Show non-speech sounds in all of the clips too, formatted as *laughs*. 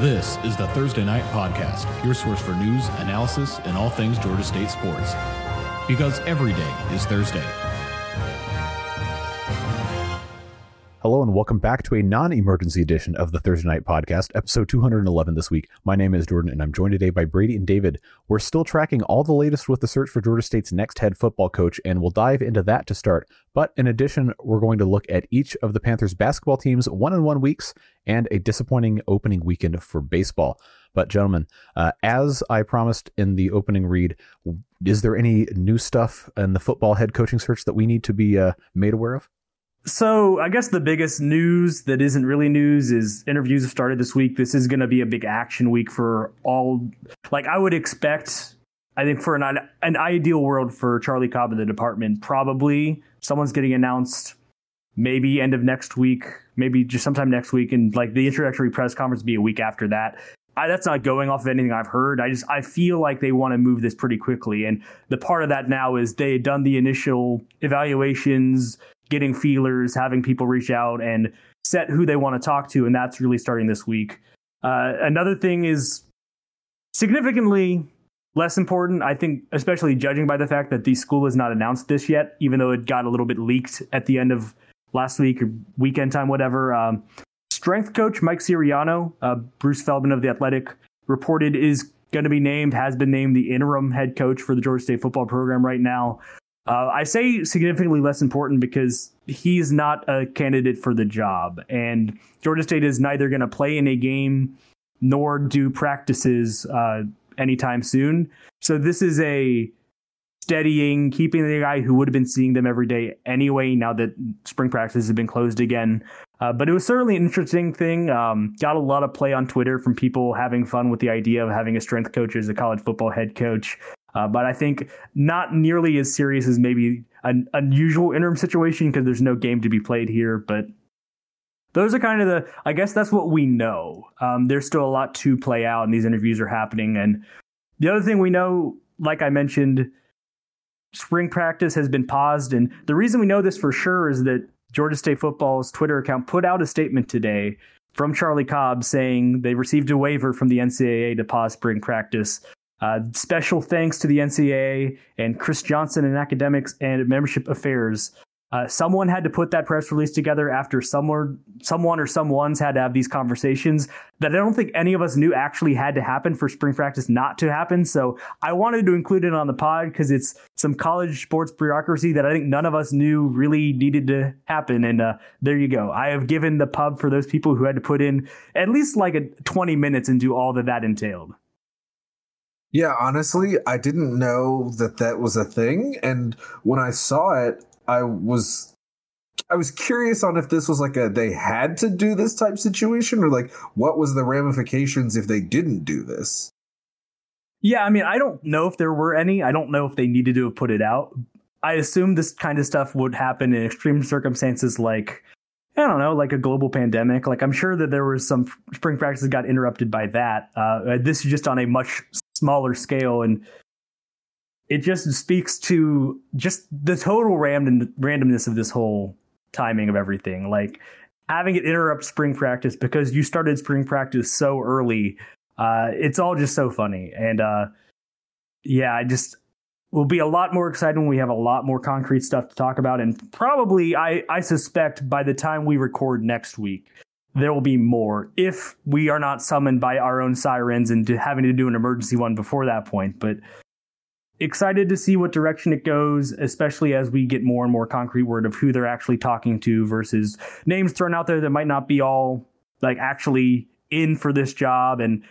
This is the Thursday Night Podcast, your source for news, analysis, and all things Georgia State sports. Because every day is Thursday. Hello and welcome back to a non-emergency edition of the Thursday Night Podcast, episode 211 this week. My name is Jordan and I'm joined today by Brady and David. We're still tracking all the latest with the search for Georgia State's next head football coach and we'll dive into that to start. But in addition, we're going to look at each of the Panthers basketball teams one-on-one weeks and a disappointing opening weekend for baseball. But gentlemen, uh, as I promised in the opening read, is there any new stuff in the football head coaching search that we need to be uh, made aware of? So I guess the biggest news that isn't really news is interviews have started this week. This is going to be a big action week for all. Like I would expect, I think for an an ideal world for Charlie Cobb in the department, probably someone's getting announced. Maybe end of next week, maybe just sometime next week, and like the introductory press conference be a week after that. I, that's not going off of anything I've heard. I just I feel like they want to move this pretty quickly, and the part of that now is they had done the initial evaluations getting feelers, having people reach out and set who they want to talk to, and that's really starting this week. Uh, another thing is significantly less important, I think, especially judging by the fact that the school has not announced this yet, even though it got a little bit leaked at the end of last week or weekend time, whatever. Um, strength coach Mike Siriano, uh, Bruce Feldman of the Athletic, reported is going to be named, has been named the interim head coach for the Georgia State football program right now. Uh, I say significantly less important because he's not a candidate for the job, and Georgia State is neither going to play in a game nor do practices uh, anytime soon. So this is a steadying, keeping the guy who would have been seeing them every day anyway. Now that spring practices have been closed again, uh, but it was certainly an interesting thing. Um, got a lot of play on Twitter from people having fun with the idea of having a strength coach as a college football head coach. Uh, but I think not nearly as serious as maybe an unusual interim situation because there's no game to be played here. But those are kind of the, I guess that's what we know. Um, there's still a lot to play out, and these interviews are happening. And the other thing we know, like I mentioned, spring practice has been paused. And the reason we know this for sure is that Georgia State football's Twitter account put out a statement today from Charlie Cobb saying they received a waiver from the NCAA to pause spring practice. Uh, special thanks to the NCAA and Chris Johnson in academics and membership affairs. Uh, someone had to put that press release together after someone, someone or someone's had to have these conversations that I don't think any of us knew actually had to happen for spring practice not to happen. So I wanted to include it on the pod because it's some college sports bureaucracy that I think none of us knew really needed to happen. And uh, there you go. I have given the pub for those people who had to put in at least like a 20 minutes into all that that entailed. Yeah, honestly, I didn't know that that was a thing, and when I saw it, I was I was curious on if this was like a they had to do this type situation or like what was the ramifications if they didn't do this. Yeah, I mean, I don't know if there were any. I don't know if they needed to have put it out. I assume this kind of stuff would happen in extreme circumstances like I don't know, like a global pandemic. Like I'm sure that there was some spring practices got interrupted by that. Uh, this is just on a much smaller scale and it just speaks to just the total random randomness of this whole timing of everything. Like having it interrupt spring practice because you started spring practice so early uh, it's all just so funny. And uh, yeah i just will be a lot more excited when we have a lot more concrete stuff to talk about and probably i i suspect by the time we record next week there will be more if we are not summoned by our own sirens and to having to do an emergency one before that point. But excited to see what direction it goes, especially as we get more and more concrete word of who they're actually talking to versus names thrown out there that might not be all like actually in for this job and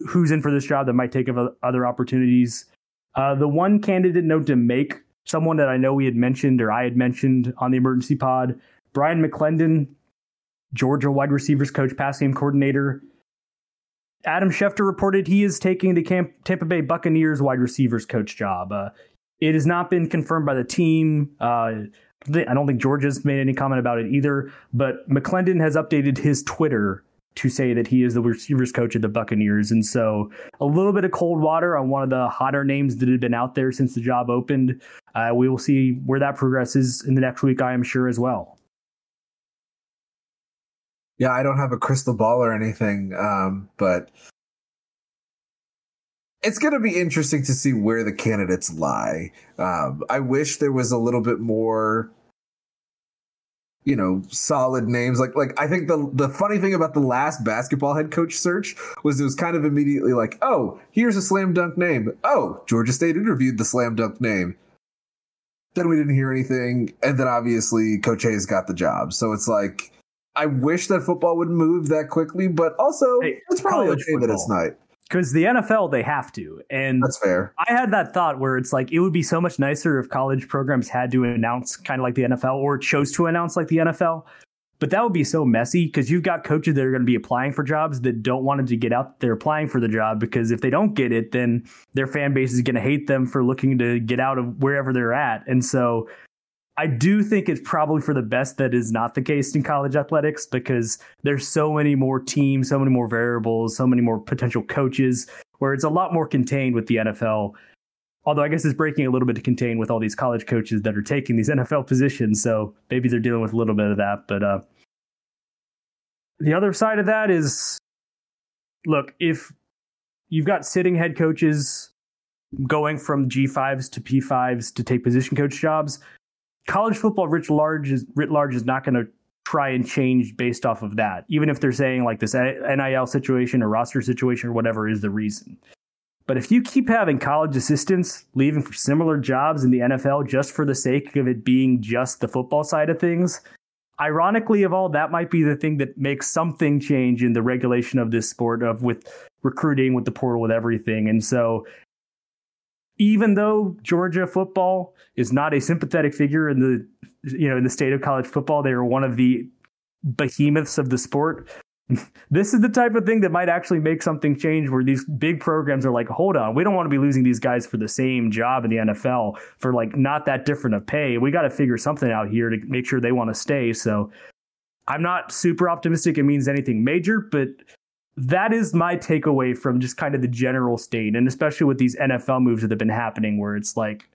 who's in for this job that might take other opportunities. Uh, the one candidate note to make, someone that I know we had mentioned or I had mentioned on the emergency pod, Bryan McClendon Georgia wide receivers coach, pass game coordinator. Adam Schefter reported he is taking the Camp- Tampa Bay Buccaneers wide receivers coach job. Uh, it has not been confirmed by the team. Uh, I don't think Georgia's made any comment about it either, but McClendon has updated his Twitter to say that he is the receivers coach of the Buccaneers. And so a little bit of cold water on one of the hotter names that had been out there since the job opened. Uh, we will see where that progresses in the next week, I am sure, as well. Yeah, I don't have a crystal ball or anything, um, but it's going to be interesting to see where the candidates lie. Um, I wish there was a little bit more, you know, solid names. Like, like I think the the funny thing about the last basketball head coach search was it was kind of immediately like, oh, here's a slam dunk name. Oh, Georgia State interviewed the slam dunk name. Then we didn't hear anything, and then obviously Coach Hayes got the job. So it's like. I wish that football would move that quickly, but also Hey, it's probably college okay that it's football. not. because the NFL they have to, and That's fair. I had that thought where it's like it would be so much nicer if college programs had to announce kind of like the NFL or chose to announce like the NFL. But that would be so messy because you've got coaches that are going to be applying for jobs that don't want to get out there applying for the job because if they don't get it, then their fan base is going to hate them for looking to get out of wherever they're at. And so I do think it's probably for the best that is not the case in college athletics because there's so many more teams, so many more variables, so many more potential coaches where it's a lot more contained with the NFL. Although I guess it's breaking a little bit to contain with all these college coaches that are taking these *laughs* NFL positions. So maybe they're dealing with a little bit of that. But uh, the other side of that is look, if you've got sitting head coaches going from G5s to P5s to take position coach jobs, college football writ large is, writ large is not going to try and change based off of that, even if they're saying like this NIL situation or roster situation or whatever is the reason. But if you keep having college assistants leaving for similar jobs in the NFL just for the sake of it being just the football side of things, ironically of all, that might be the thing that makes something change in the regulation of this sport of with recruiting, with the portal, with everything. And so even though Georgia football is not a sympathetic figure in the you know in the state of college football, they are one of the behemoths of the sport. *laughs* this is the type of thing that might actually make something change where these big programs are like, hold on, we don't want to be losing these guys for the same job in the NFL for like not that different of pay. We got to figure something out here to make sure they want to stay. So I'm not super optimistic it means anything major, but that is my takeaway from just kind of the general state, and especially with these NFL moves that have been happening, where it's like,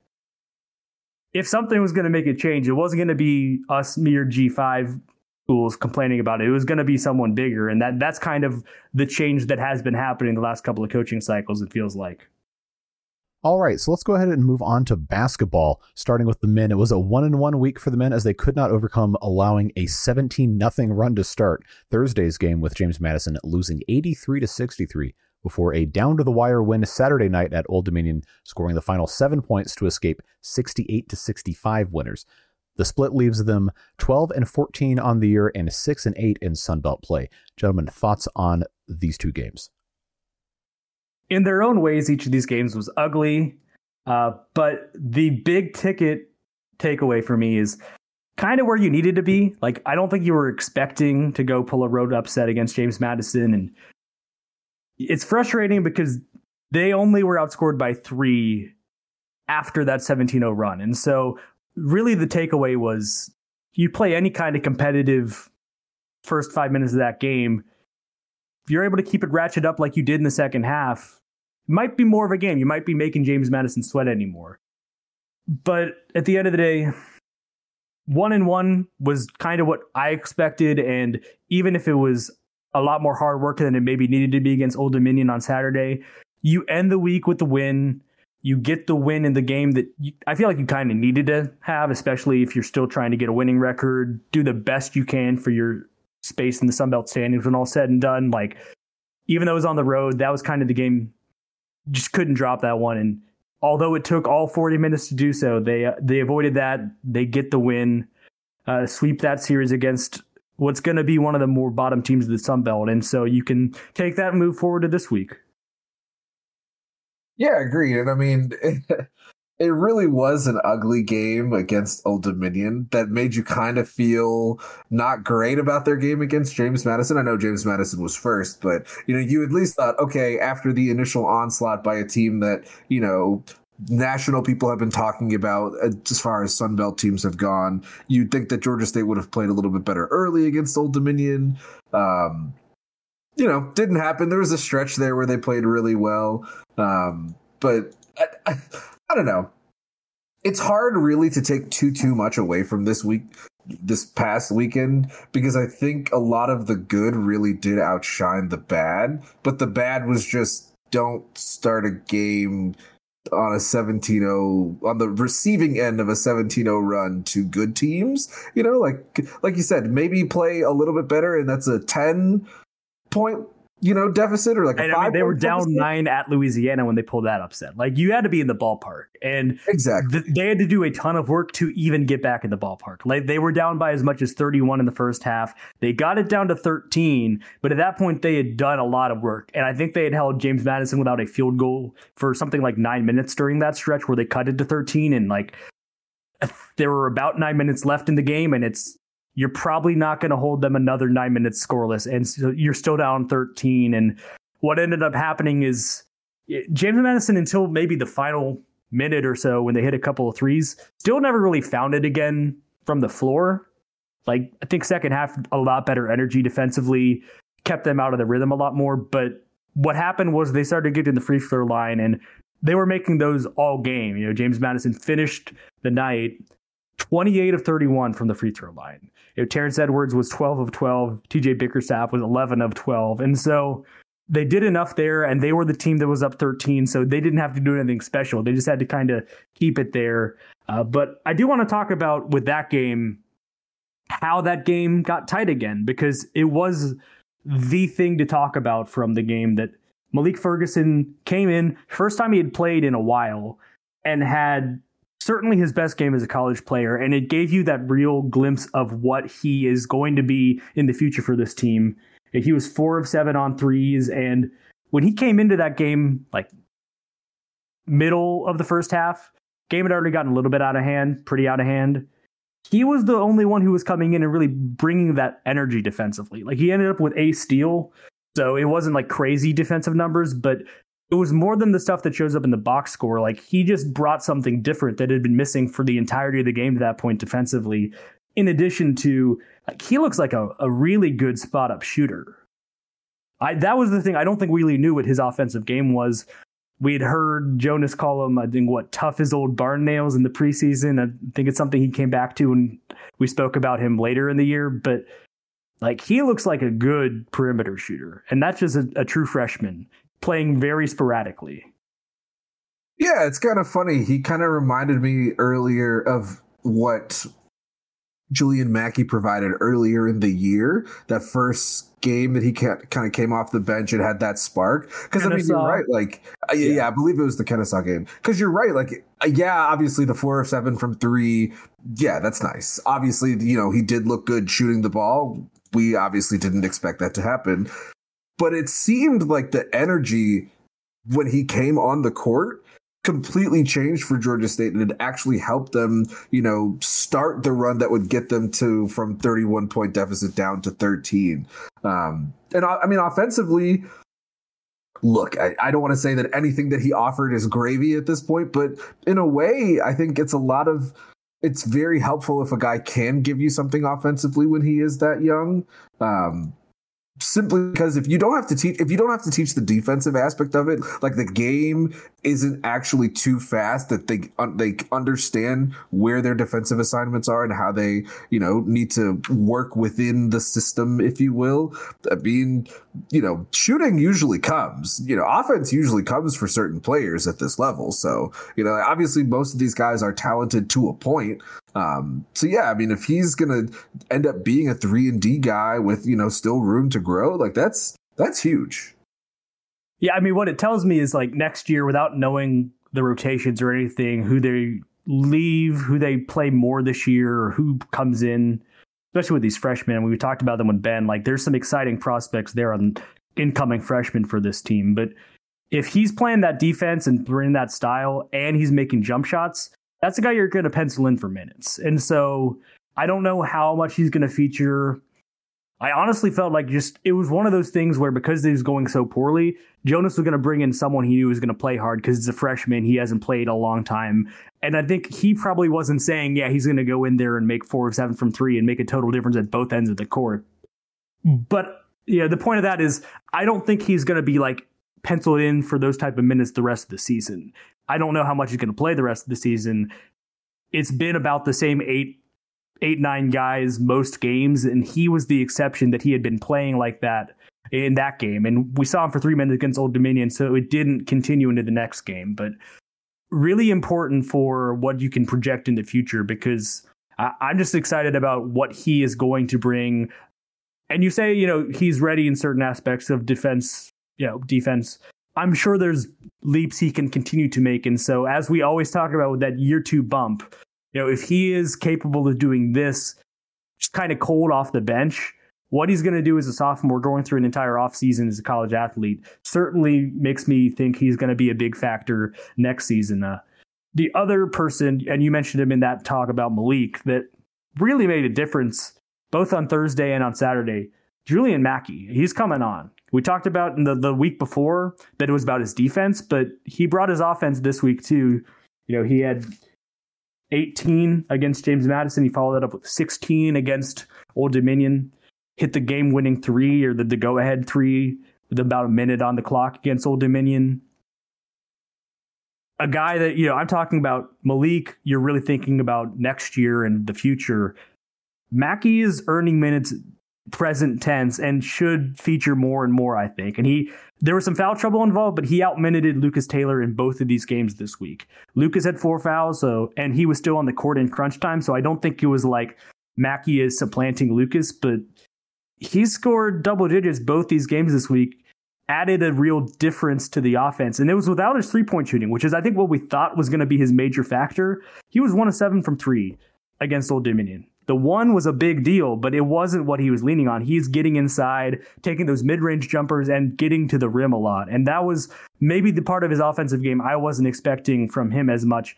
if something was going to make a change, it wasn't going to be us mere G5 schools complaining about it. It was going to be someone bigger, and that that's kind of the change that has been happening the last couple of coaching cycles. It feels like. All right, so let's go ahead and move on to basketball. Starting with the men, it was a one and one week for the men as they could not overcome allowing a 17 nothing run to start Thursday's game with James Madison losing 83 to 63 before a down to the wire win Saturday night at Old Dominion, scoring the final seven points to escape 68 to 65 winners. The split leaves them 12 and 14 on the year and 6 and 8 in Sunbelt play. Gentlemen, thoughts on these two games? In their own ways, each of these games was ugly. Uh, but the big ticket takeaway for me is kind of where you needed to be. Like, I don't think you were expecting to go pull a road upset against James Madison. And it's frustrating because they only were outscored by three after that 17 0 run. And so, really, the takeaway was you play any kind of competitive first five minutes of that game. If you're able to keep it ratchet up like you did in the second half, might be more of a game. You might be making James Madison sweat anymore. But at the end of the day, one and one was kind of what I expected. And even if it was a lot more hard work than it maybe needed to be against Old Dominion on Saturday, you end the week with the win. You get the win in the game that you, I feel like you kind of needed to have, especially if you're still trying to get a winning record. Do the best you can for your space in the Sun Belt standings when all said and done. Like, even though it was on the road, that was kind of the game just couldn't drop that one. And although it took all 40 minutes to do so, they uh, they avoided that. They get the win, uh, sweep that series against what's going to be one of the more bottom teams of the Sun Belt. And so you can take that and move forward to this week. Yeah, agreed. And I mean, *laughs* it, really was an ugly game against Old Dominion that made you kind of feel not great about their game against James Madison. I know James Madison was first, but you know, you at least thought, okay, after the initial onslaught by a team that, you know, national people have been talking about as far as Sunbelt teams have gone, you'd think that Georgia State would have played a little bit better early against Old Dominion. Um, you know, didn't happen. There was a stretch there where they played really well. Um, but I, I, I don't know. It's hard really to take too too much away from this week this past weekend because I think a lot of the good really did outshine the bad, but the bad was just don't start a game on a 17-0 on the receiving end of a 17-0 run to good teams you know like like you said maybe play a little bit better and that's a 10 point you know, deficit or like a And. I mean, they were down deficit? nine at Louisiana when they pulled that upset. Like you had to be in the ballpark, and Exactly. th- they had to do a ton of work to even get back in the ballpark. Like they were down by as much as 31 in the first half. They got it down to 13, but at that point they had done a lot of work. And I think they had held James Madison without a field goal for something like 9 minutes during that stretch where they cut it to 13 and like there were about 9 minutes left in the game and it's you're probably not going to hold them another 9 minutes scoreless and so you're still down 13 and what ended up happening is eh, James Madison until maybe the final minute or so when they hit a couple of threes, still never really found it again from the floor. Like I think second half a lot better energy defensively, kept them out of the rhythm a lot more. But what happened was they started getting the free throw line and they were making those all game. You know, James Madison finished the night 28 of 31 from the free throw line. You know, Terrence Edwards was 12 of 12. TJ Bickerstaff was 11 of 12. And so they did enough there and they were the team that was up 13 so they didn't have to do anything special they just had to kind of keep it there uh, but i do want to talk about with that game how that game got tight again because it was the thing to talk about from the game that malik ferguson came in first time he had played in a while and had certainly his best game as a college player and it gave you that real glimpse of what he is going to be in the future for this team he was four of seven on threes. And when he came into that game, like middle of the first half, game had already gotten a little bit out of hand, pretty out of hand. He was the only one who was coming in and really bringing that energy defensively. Like he ended up with a steal. So it wasn't like crazy defensive numbers, but it was more than the stuff that shows up in the box score. Like he just brought something different that had been missing for the entirety of the game to that point defensively. In addition to like he looks like a, a really good spot up shooter. I that was the thing. I don't think we really knew what his offensive game was. We had heard Jonas call him, I think, what tough as old barn nails in the preseason. I think it's something he came back to, and we spoke about him later in the year. But like he looks like a good perimeter shooter, and that's just a, a true freshman playing very sporadically. Yeah, it's kind of funny. He kind of reminded me earlier of what Julian Mackey provided earlier in the year. That first game that he kind of came off the bench and had that spark. Because I mean, you're right. Like, uh, yeah, yeah, I believe it was the Kennesaw game. Because you're right. Like, uh, yeah, obviously the four of seven from three. Yeah, that's nice. Obviously, you know, he did look good shooting the ball. We obviously didn't expect that to happen. But it seemed like the energy when he came on the court completely changed for Georgia State and it actually helped them, you know, start the run that would get them to from 31 point deficit down to 13. Um, and I, I mean, offensively, look, I, I don't want to say that anything that he offered is gravy at this point, but in a way, I think it's a lot of. It's very helpful if a guy can give you something offensively when he is that young. Um, simply because if you don't have to teach if you don't have to teach the defensive aspect of it like the game isn't actually too fast that they un- they understand where their defensive assignments are and how they you know need to work within the system if you will. I mean you know shooting usually comes you know offense usually comes for certain players at this level. So you know obviously most of these guys are talented to a point um, so yeah, I mean, if he's gonna end up being a three and D guy with you know still room to grow, like that's that's huge. Yeah, I mean, what it tells me is like next year, without knowing the rotations or anything, who they leave, who they play more this year, or who comes in, especially with these freshmen. We talked about them with Ben. Like, there's some exciting prospects there on incoming freshmen for this team. But if he's playing that defense and bringing that style, and he's making jump shots, that's a guy you're going to pencil in for minutes. And so I don't know how much he's going to feature. I honestly felt like just it was one of those things where because he was going so poorly, Jonas was going to bring in someone he knew was going to play hard because he's a freshman. He hasn't played a long time. And I think he probably wasn't saying, yeah, he's going to go in there and make four of seven from three and make a total difference at both ends of the court. But yeah, the point of that is I don't think he's going to be like penciled in for those type of minutes the rest of the season. I don't know how much he's going to play the rest of the season. It's been about the same eight eight, nine guys most games, and he was the exception that he had been playing like that in that game. And we saw him for three minutes against Old Dominion, so it didn't continue into the next game. But really important for what you can project in the future because I, I'm just excited about what he is going to bring. And you say, you know, he's ready in certain aspects of defense, you know, defense. I'm sure there's leaps he can continue to make. And so, as we always talk about with that year two bump, you know, if he is capable of doing this, just kind of cold off the bench, what he's going to do as a sophomore going through an entire offseason as a college athlete certainly makes me think he's going to be a big factor next season. Uh, the other person, and you mentioned him in that talk about Malik, that really made a difference both on Thursday and on Saturday, Julian Mackey. He's coming on. We talked about in the, the week before that it was about his defense, but he brought his offense this week too. You know, he had 18 against James Madison. He followed that up with 16 against Old Dominion hit the game winning three or the, the go ahead three with about a minute on the clock against Old Dominion. A guy that, you know, I'm talking about Malik, you're really thinking about next year and the future. Mackey is earning minutes present tense and should feature more and more, I think. And he there was some foul trouble involved, but he outminuted Lucas Taylor in both of these games this week. Lucas had four fouls, so and he was still on the court in crunch time, so I don't think it was like Mackey is supplanting Lucas, but he scored double digits both these games this week, added a real difference to the offense. And it was without his three point shooting, which is, I think, what we thought was going to be his major factor. He was one of seven from three against Old Dominion. The one was a big deal, but it wasn't what he was leaning on. He's getting inside, taking those mid range jumpers, and getting to the rim a lot. And that was maybe the part of his offensive game I wasn't expecting from him as much.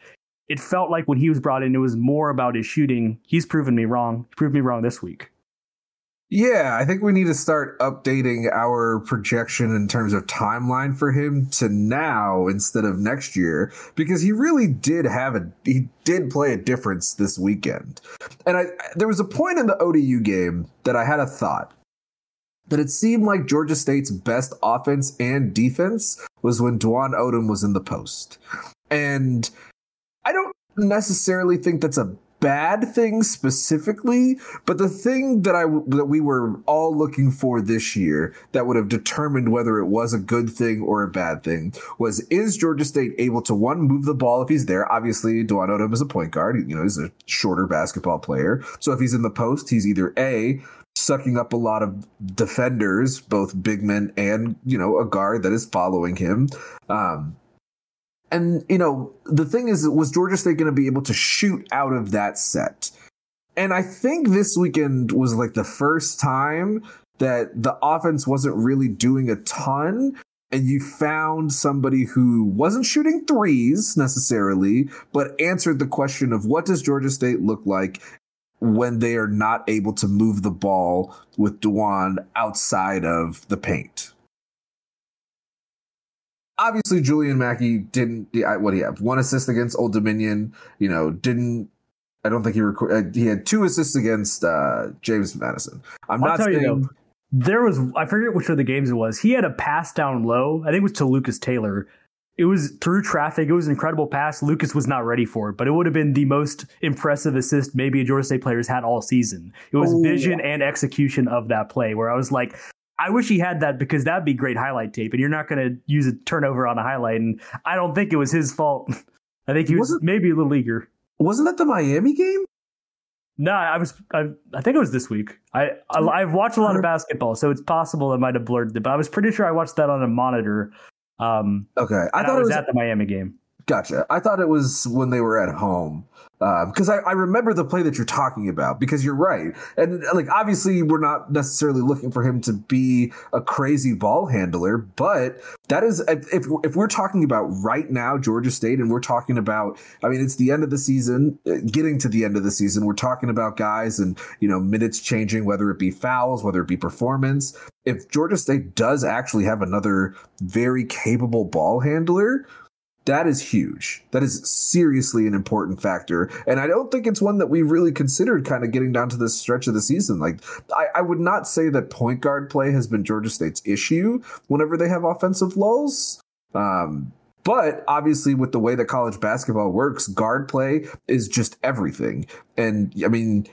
It felt like when he was brought in, it was more about his shooting. He's proven me wrong. He proved me wrong this week. Yeah, I think we need to start updating our projection in terms of timeline for him to now instead of next year because he really did have a he did play a difference this weekend. And I there was a point in the ODU game that I had a thought that it seemed like Georgia State's best offense and defense was when Dwon Odom was in the post. And I don't necessarily think that's a bad thing specifically, but the thing that I that we were all looking for this year that would have determined whether it was a good thing or a bad thing was is Georgia State able to one move the ball if he's there? Obviously, Dwon Odom is a point guard. You know, he's a shorter basketball player. So if he's in the post, he's either a sucking up a lot of defenders, both big men and you know a guard that is following him. Um, and, you know, the thing is, was Georgia State going to be able to shoot out of that set? And I think this weekend was like the first time that the offense wasn't really doing a ton. And you found somebody who wasn't shooting threes necessarily, but answered the question of what does Georgia State look like when they are not able to move the ball with Dwon outside of the paint obviously Julian Mackey didn't. What do you have? One assist against Old Dominion. You know, didn't. I don't think he rec- uh, he had two assists against uh, James Madison. I'm I'll not saying. You there was I forget which of the games it was. He had a pass down low. I think it was to Lucas Taylor. It was through traffic. It was an incredible pass. Lucas was not ready for it, but it would have been the most impressive assist maybe a Georgia State player's had all season. It was oh, vision yeah. and execution of that play where I was like, I wish he had that because that'd be great highlight tape, and you're not going to use a turnover on a highlight. And I don't think it was his fault. *laughs* I think he was, was maybe a little eager. Wasn't that the Miami game? No, I was. I, I think it was this week. I, I have watched a lot of basketball, so it's possible I might have blurred it. But I was pretty sure I watched that on a monitor. Um, okay, I thought I was, it was at the Miami game. Gotcha. I thought it was when they were at home because um, I, I, remember the play that you're talking about because you're right and like obviously we're not necessarily looking for him to be a crazy ball handler but that is if, if we're talking about right now georgia state and we're talking about i mean it's the end of the season uh, getting to the end of the season we're talking about guys and you know minutes changing whether it be fouls whether it be performance if georgia state does actually have another very capable ball handler that is huge. That is seriously an important factor. And I don't think it's one that we really considered kind of getting down to this stretch of the season. Like, I, I, would not say that point guard play has been Georgia State's issue whenever they have offensive lulls. Um, but obviously, with the way that college basketball works, guard play is just everything. And I mean,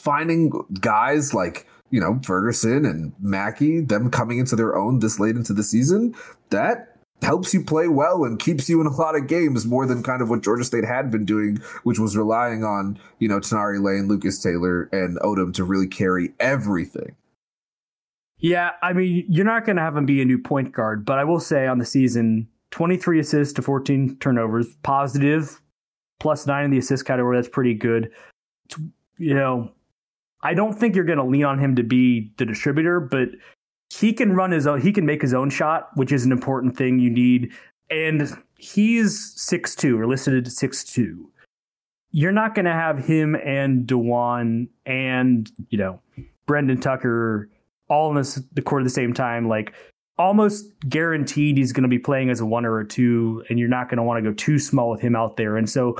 finding guys like you know Ferguson and Mackey, them coming into their own this late into the season, that helps you play well and keeps you in a lot of games more than kind of what Georgia State had been doing, which was relying on, you know, Tenari Lane, Lucas Taylor, and Odom to really carry everything. Yeah, I mean, you're not going to have him be a new point guard, but I will say on the season, 23 assists to 14 turnovers, positive, plus nine in the assist category. That's pretty good. You know, I don't think you're going to lean on him to be the distributor, but he can run his own, he can make his own shot, which is an important thing you need. And he's six two or listed at six two. You're not going to have him and Dajuan and, you know, Brendan Tucker all in this, the court at the same time. Like, almost guaranteed he's going to be playing as a one or a two, and you're not going to want to go too small with him out there. And so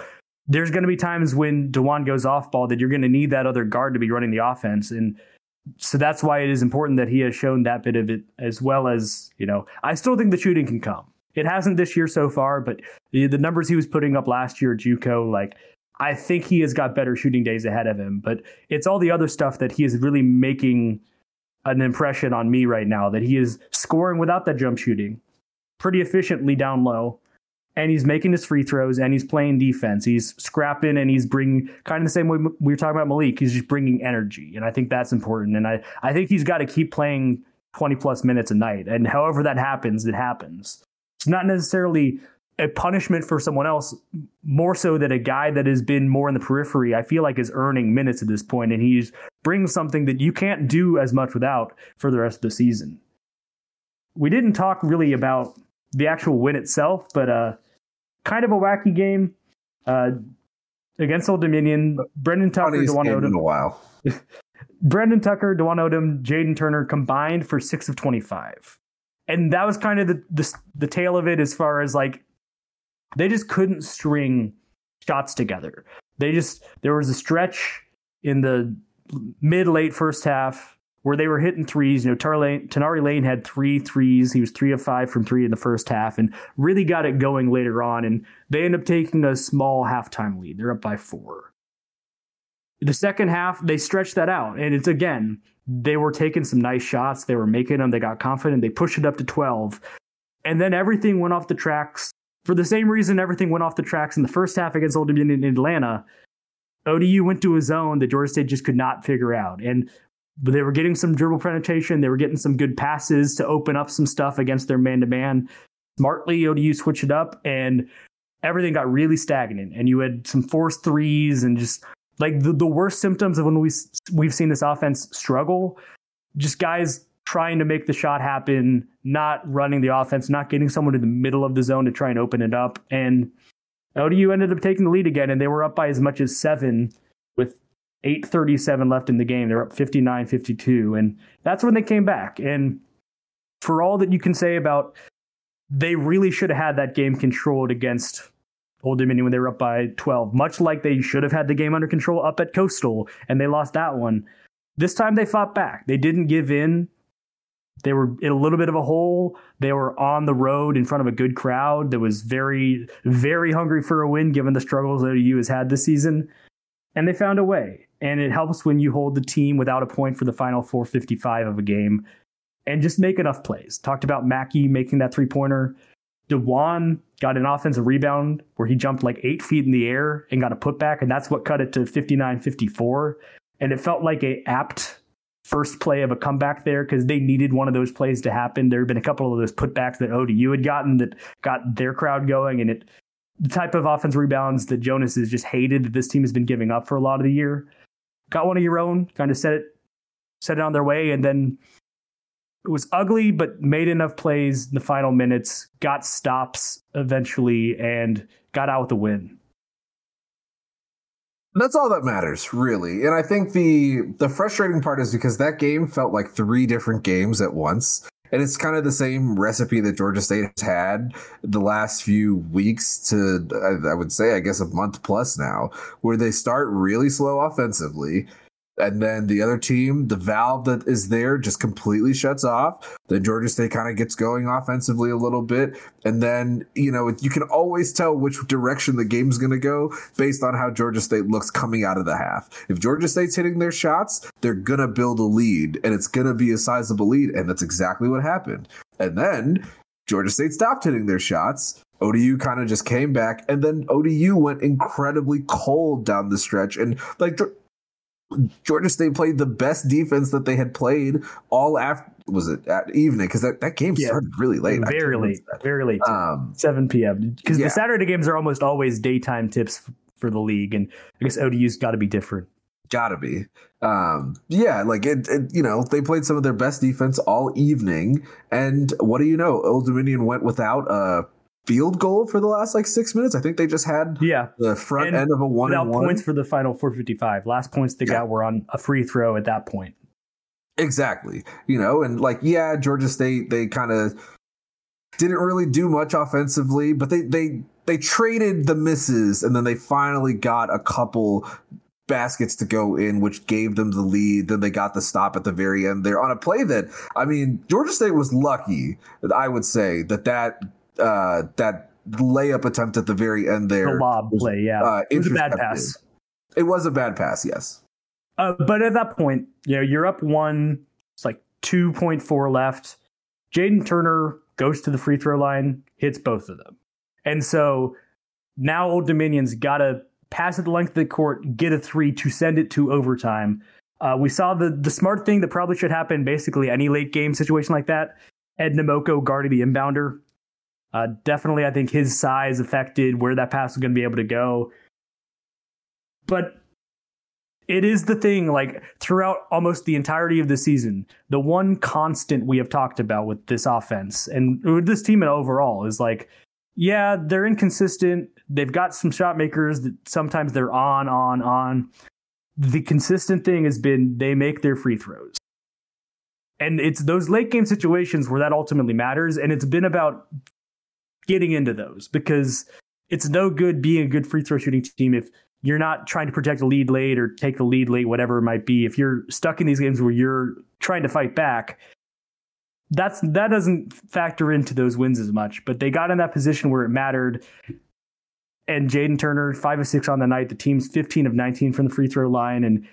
there's going to be times when Dajuan goes off ball that you're going to need that other guard to be running the offense. And so that's why it is important that he has shown that bit of it as well as, you know, I still think the shooting can come. It hasn't this year so far, but the, the numbers he was putting up last year at JUCO, like I think he has got better shooting days ahead of him. But it's all the other stuff that he is really making an impression on me right now that he is scoring without that jump shooting pretty efficiently down low and he's making his free throws and he's playing defense. He's scrapping and he's bringing kind of the same way we were talking about Malik. He's just bringing energy, and I think that's important. And I I think he's got to keep playing twenty plus minutes a night, and however that happens, it happens. It's not necessarily a punishment for someone else, more so that a guy that has been more in the periphery, I feel like is earning minutes at this point, and he's bringing something that you can't do as much without for the rest of the season. We didn't talk really about the actual win itself, but uh, kind of a wacky game uh, against Old Dominion. Brendan Tucker, Dajuan Odom. In a while. *laughs* Brendan Tucker, Dajuan Odom, Jaden Turner combined for six of twenty-five, and that was kind of the, the the tail of it as far as like they just couldn't string shots together. They just there was a stretch in the mid late first half where they were hitting threes. You know, Lane, Tenari Lane had three threes. He was three of five from three in the first half and really got it going later on. And they end up taking a small halftime lead. They're up by four. The second half, they stretched that out. And it's again, they were taking some nice shots. They were making them. They got confident. They pushed it up to 12. And then everything went off the tracks for the same reason everything went off the tracks in the first half against Old Dominion in Atlanta. ODU went to a zone that Georgia State just could not figure out. And but they were getting some dribble penetration. They were getting some good passes to open up some stuff against their man to man. Smartly, ODU switched it up, and everything got really stagnant. And you had some forced threes and just like the, the worst symptoms of when we we've seen this offense struggle. Just guys trying to make the shot happen, not running the offense, not getting someone in the middle of the zone to try and open it up. And ODU ended up taking the lead again, and they were up by as much as seven with 837 left in the game. They're up 59 52. And that's when they came back. And for all that you can say about they really should have had that game controlled against Old Dominion when they were up by 12, much like they should have had the game under control up at Coastal, and they lost that one. This time they fought back. They didn't give in. They were in a little bit of a hole. They were on the road in front of a good crowd that was very, very hungry for a win given the struggles that OU has had this season. And they found a way and it helps when you hold the team without a point for the final 455 of a game and just make enough plays. Talked about Mackey making that three pointer. Dajuan got an offensive rebound where he jumped like eight feet in the air and got a putback, and that's what cut it to 59 54. And it felt like a apt first play of a comeback there because they needed one of those plays to happen. There had been a couple of those putbacks that ODU had gotten that got their crowd going, and it the type of offense rebounds that Jonas has just hated that this team has been giving up for a lot of the year got one of your own, kind of set it set it on their way, and then it was ugly, but made enough plays in the final minutes, got stops eventually, and got out with a win. That's all that matters, really. And I think the the frustrating part is because that game felt like three different games at once. And it's kind of the same recipe that Georgia State has had the last few weeks to, I would say, I guess a month plus now, where they start really slow offensively. And then the other team, the valve that is there just completely shuts off. Then Georgia State kind of gets going offensively a little bit. And then, you know, you can always tell which direction the game's going to go based on how Georgia State looks coming out of the half. If Georgia State's hitting their shots, they're going to build a lead and it's going to be a sizable lead. And that's exactly what happened. And then Georgia State stopped hitting their shots. ODU kind of just came back, and then ODU went incredibly cold down the stretch. And like Georgia State played the best defense that they had played all after was it at evening because that, that game yeah. started really late, very late, very late, um, seven p.m. Because yeah. the Saturday games are almost always daytime tips for the league, and I guess ODU's got to be different. Gotta be, um, yeah. Like it, it, you know, they played some of their best defense all evening, and what do you know? Old Dominion went without a field goal for the last like six minutes. I think they just had yeah the front and end of a one without one. points for the final 455. Last points they yeah. got were on a free throw at that point. Exactly. You know, and like yeah, Georgia State they kind of didn't really do much offensively, but they they they traded the misses and then they finally got a couple baskets to go in, which gave them the lead. Then they got the stop at the very end there on a play that, I mean, Georgia State was lucky, I would say, that that uh, that layup attempt at the very end there. The lob was, play, yeah. Uh, it was a bad pass. It was a bad pass, yes. Uh, but at that point, you know, you're up one. It's like 2.4 left. Jaden Turner goes to the free throw line, hits both of them. And so now Old Dominion's got to pass it the length of the court, get a three to send it to overtime. Uh, we saw the the smart thing that probably should happen basically any late game situation like that. Ed Nnamoko guarded the inbounder. Uh, definitely, I think his size affected where that pass was going to be able to go. But it is the thing, like throughout almost the entirety of the season, the one constant we have talked about with this offense and with this team overall is like, yeah, they're inconsistent. They've got some shot makers that sometimes they're on, on, on. The consistent thing has been they make their free throws. And it's those late game situations where that ultimately matters. And it's been about getting into those because it's no good being a good free throw shooting team if you're not trying to protect a lead late or take the lead late, whatever it might be. If you're stuck in these games where you're trying to fight back, that's that doesn't factor into those wins as much. But they got in that position where it mattered. And Jaden Turner, five of six on the night. The team's 15 of 19 from the free throw line. And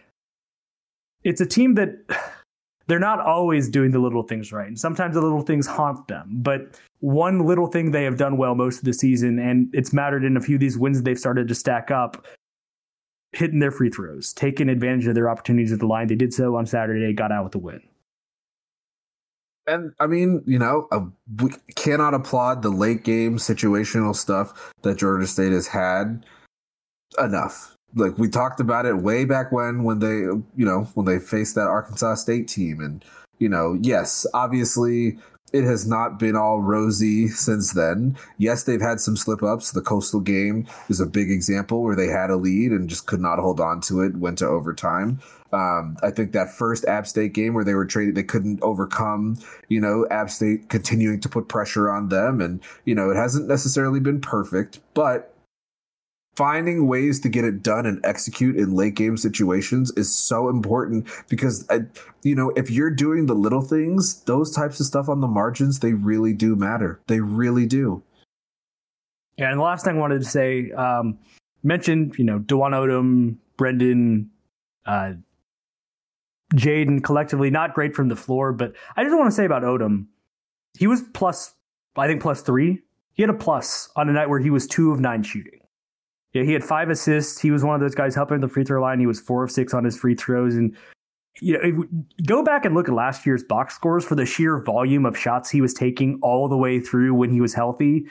it's a team that *sighs* they're not always doing the little things right. And sometimes the little things haunt them. But one little thing they have done well most of the season, and it's mattered in a few of these wins they've started to stack up, hitting their free throws, taking advantage of their opportunities at the line. They did so on Saturday, got out with a win. And I mean, you know, uh, we cannot applaud the late game situational stuff that Georgia State has had enough like we talked about it way back when when they you know when they faced that Arkansas State team and you know yes obviously it has not been all rosy since then. Yes, they've had some slip ups. The Coastal game is a big example where they had a lead and just could not hold on to it, went to overtime. Um, I think that first App State game where they were traded, they couldn't overcome, you know, App State continuing to put pressure on them. And, you know, it hasn't necessarily been perfect, but finding ways to get it done and execute in late game situations is so important because uh, you know if you're doing the little things those types of stuff on the margins they really do matter. They really do. Yeah and the last thing i wanted to say um mentioned you know Dwon Odom Brendan uh Jaden collectively not great from the floor but I just want to say about Odom he was plus I think plus 3 he had a plus on a night where he was 2 of 9 shooting he had five assists. He was one of those guys helping the free throw line. He was four of six on his free throws. And you know, go back and look at last year's box scores for the sheer volume of shots he was taking all the way through when he was healthy.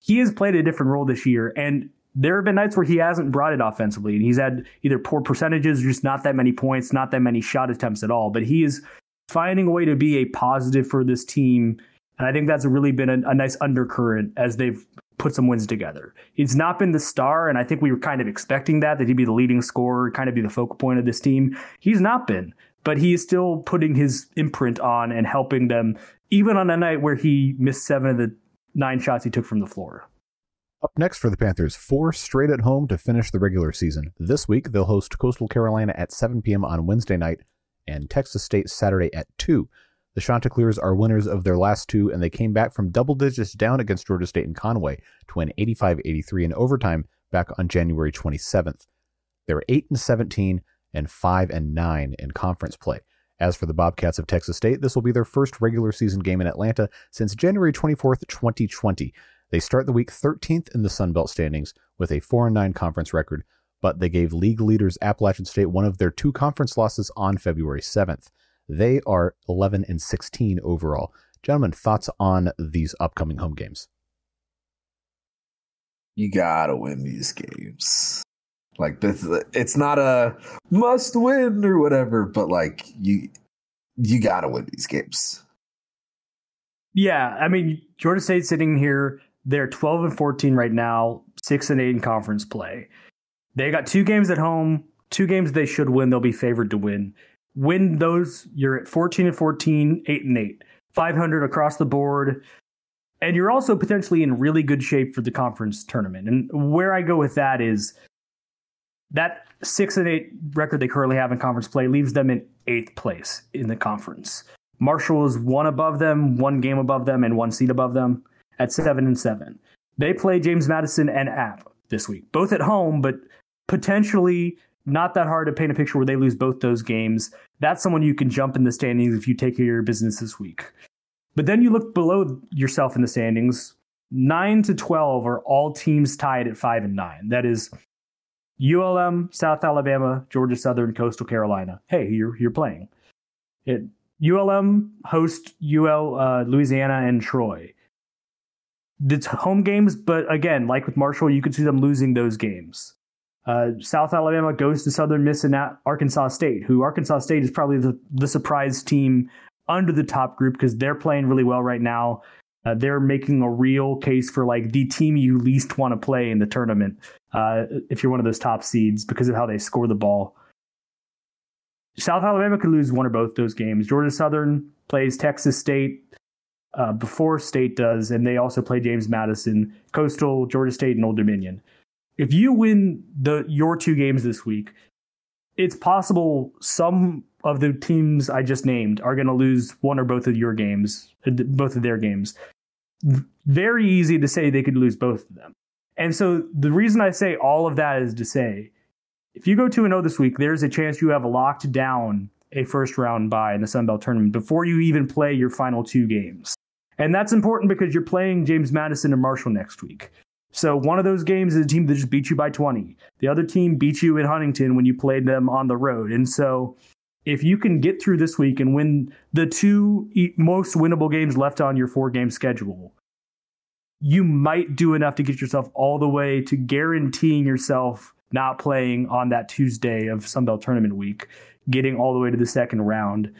He has played a different role this year, and there have been nights where he hasn't brought it offensively, and he's had either poor percentages, just not that many points, not that many shot attempts at all. But he is finding a way to be a positive for this team, and I think that's really been a, a nice undercurrent as they've put some wins together. He's not been the star, and I think we were kind of expecting that, that he'd be the leading scorer, kind of be the focal point of this team. He's not been, but he is still putting his imprint on and helping them, even on a night where he missed seven of the nine shots he took from the floor. Up next for the Panthers, four straight at home to finish the regular season. This week, they'll host Coastal Carolina at 7 p.m. on Wednesday night and Texas State Saturday at 2. The Chanticleers are winners of their last two, and they came back from double digits down against Georgia State and Conway to win 85 83 in overtime back on January 27th. They're 8 and 17 and 5 and 9 in conference play. As for the Bobcats of Texas State, this will be their first regular season game in Atlanta since January 24th, 2020. They start the week 13th in the Sun Belt standings with a 4 9 conference record, but they gave league leaders Appalachian State one of their two conference losses on February 7th. They are 11 and 16 overall. Gentlemen, thoughts on these upcoming home games? You gotta win these games. Like this, it's not a must win or whatever, but like you, you gotta win these games. Yeah, I mean, Georgia State sitting here they're 12 and 14 right now, 6 and 8 in conference play. They got two games at home, two games they should win, they'll be favored to win. Win those, you're at 14 and 14, 8 and 8. 500 across the board. And you're also potentially in really good shape for the conference tournament. And where I go with that is that 6 and 8 record they currently have in conference play leaves them in 8th place in the conference. Marshall is one above them, one game above them, and one seat above them at seven and seven. They play James Madison and App this week, both at home, but potentially not that hard to paint a picture where they lose both those games. That's someone you can jump in the standings if you take care of your business this week. But then you look below yourself in the standings. Nine to twelve are all teams tied at five and nine. That is ULM, South Alabama, Georgia Southern, Coastal Carolina. Hey, you're you're playing. It ULM host UL uh, Louisiana and Troy the home games, but again, like with Marshall, you could see them losing those games. Uh, South Alabama goes to Southern Miss and Arkansas State, who Arkansas State is probably the, the surprise team under the top group because they're playing really well right now. Uh, they're making a real case for like the team you least want to play in the tournament uh, if you're one of those top seeds because of how they score the ball. South Alabama could lose one or both those games. Georgia Southern plays Texas State uh, before State does, and they also play James Madison, Coastal, Georgia State, and Old Dominion. If you win the your two games this week, it's possible some of the teams I just named are going to lose one or both of your games, uh, both of their games. Very easy to say they could lose both of them. And so the reason I say all of that is to say, if you go 2 0 this week, there's a chance you have locked down a first round bye in the Sun Belt tournament before you even play your final two games. And that's important because you're playing James Madison and Marshall next week. So one of those games is a team that just beat you by 20. The other team beat you in Huntington when you played them on the road. And so if you can get through this week and win the two most winnable games left on your four game schedule, you might do enough to get yourself all the way to guaranteeing yourself not playing on that Tuesday of Sunbelt tournament week, getting all the way to the second round.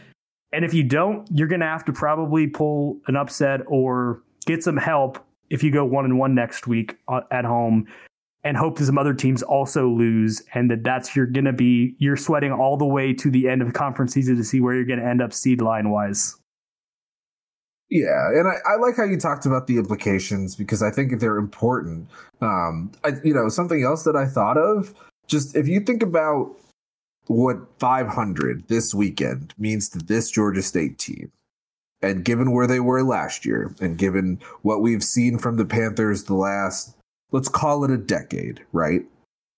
And if you don't, you're going to have to probably pull an upset or get some help if you go one and one next week uh, at home and hope that some other teams also lose and that that's you're going to be you're sweating all the way to the end of conference season to see where you're going to end up seed line wise. Yeah, and I, I, like how you talked about the implications because I think they're important. Um, I, you know, something else that I thought of, just if you think about what 500 this weekend means to this Georgia State team. And given where they were last year, and given what we've seen from the Panthers the last, let's call it a decade, right?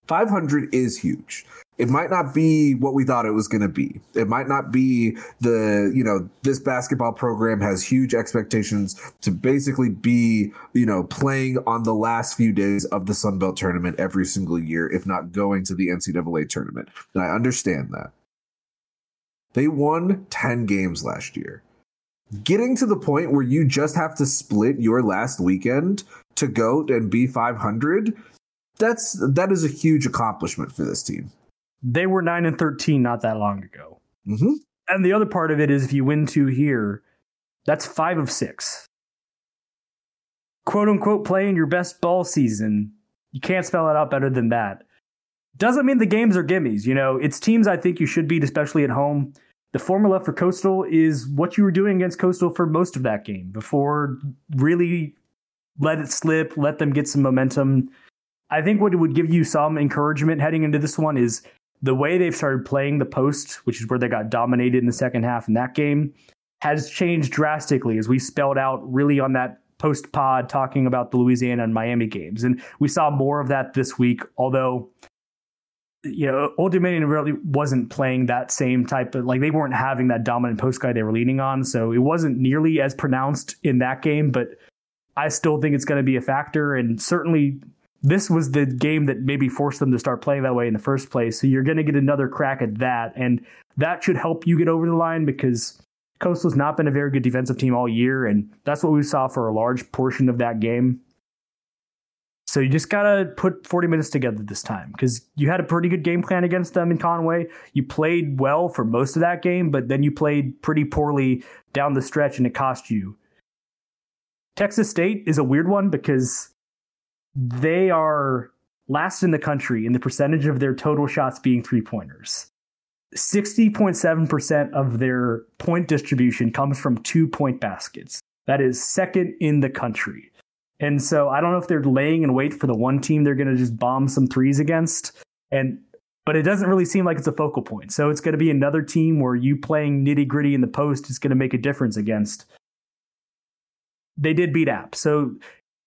500 is huge it might not be what we thought it was going to be. It might not be the, you know, this basketball program has huge expectations to basically be, you know, playing on the last few days of the Sun Belt tournament every single year, if not going to the NCAA tournament. And I understand that. They won 10 games last year. Getting to the point where you just have to split your last weekend to go and be 500 that's that is a huge accomplishment for this team. They were 9 and 13 not that long ago. Mm-hmm. And the other part of it is if you win two here, that's five of six. Quote unquote, playing your best ball season. You can't spell it out better than that. Doesn't mean the games are gimmies. You know, it's teams I think you should beat, especially at home. The formula for Coastal is what you were doing against Coastal for most of that game before really let it slip, let them get some momentum. I think what would give you some encouragement heading into this one is the way they've started playing the post, which is where they got dominated in the second half in that game, has changed drastically as we spelled out really on that post pod talking about the Louisiana and Miami games. And we saw more of that this week, although you know, Old Dominion really wasn't playing that same type of like they weren't having that dominant post guy they were leaning on. So it wasn't nearly as pronounced in that game, but I still think it's going to be a factor. And certainly this was the game that maybe forced them to start playing that way in the first place. So you're going to get another crack at that. And that should help you get over the line because Coastal's not been a very good defensive team all year. And that's what we saw for a large portion of that game. So you just got to put 40 minutes together this time because you had a pretty good game plan against them in Conway. You played well for most of that game, but then you played pretty poorly down the stretch and it cost you. Texas State is a weird one because they are last in the country in the percentage of their total shots being three pointers. 60.7% of their point distribution comes from two point baskets. That is second in the country. And so I don't know if they're laying in wait for the one team they're going to just bomb some threes against. And but it doesn't really seem like it's a focal point. So it's going to be another team where you playing nitty gritty in the post is going to make a difference against. They did beat App, so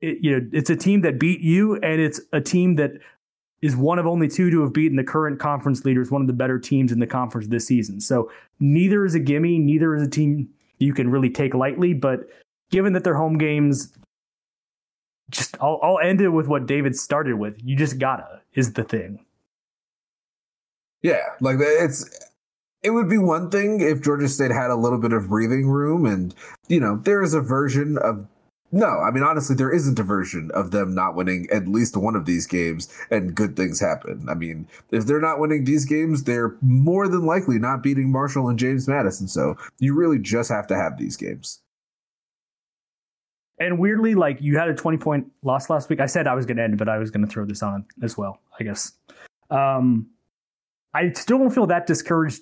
it, you know it's a team that beat you, and it's a team that is one of only two to have beaten the current conference leaders, one of the better teams in the conference this season. So neither is a gimme, neither is a team you can really take lightly. But given that their home games, just I'll, I'll end it with what David started with. You just gotta is the thing. Yeah, like it's it would be one thing if Georgia State had a little bit of breathing room and you know there is a version of no, I mean honestly there isn't a version of them not winning at least one of these games and good things happen. I mean, if they're not winning these games, they're more than likely not beating Marshall and James Madison. So, you really just have to have these games. And weirdly, like you had a 20 point loss last week. I said I was going to end, but I was going to throw this on as well, I guess. Um, I still don't feel that discouraged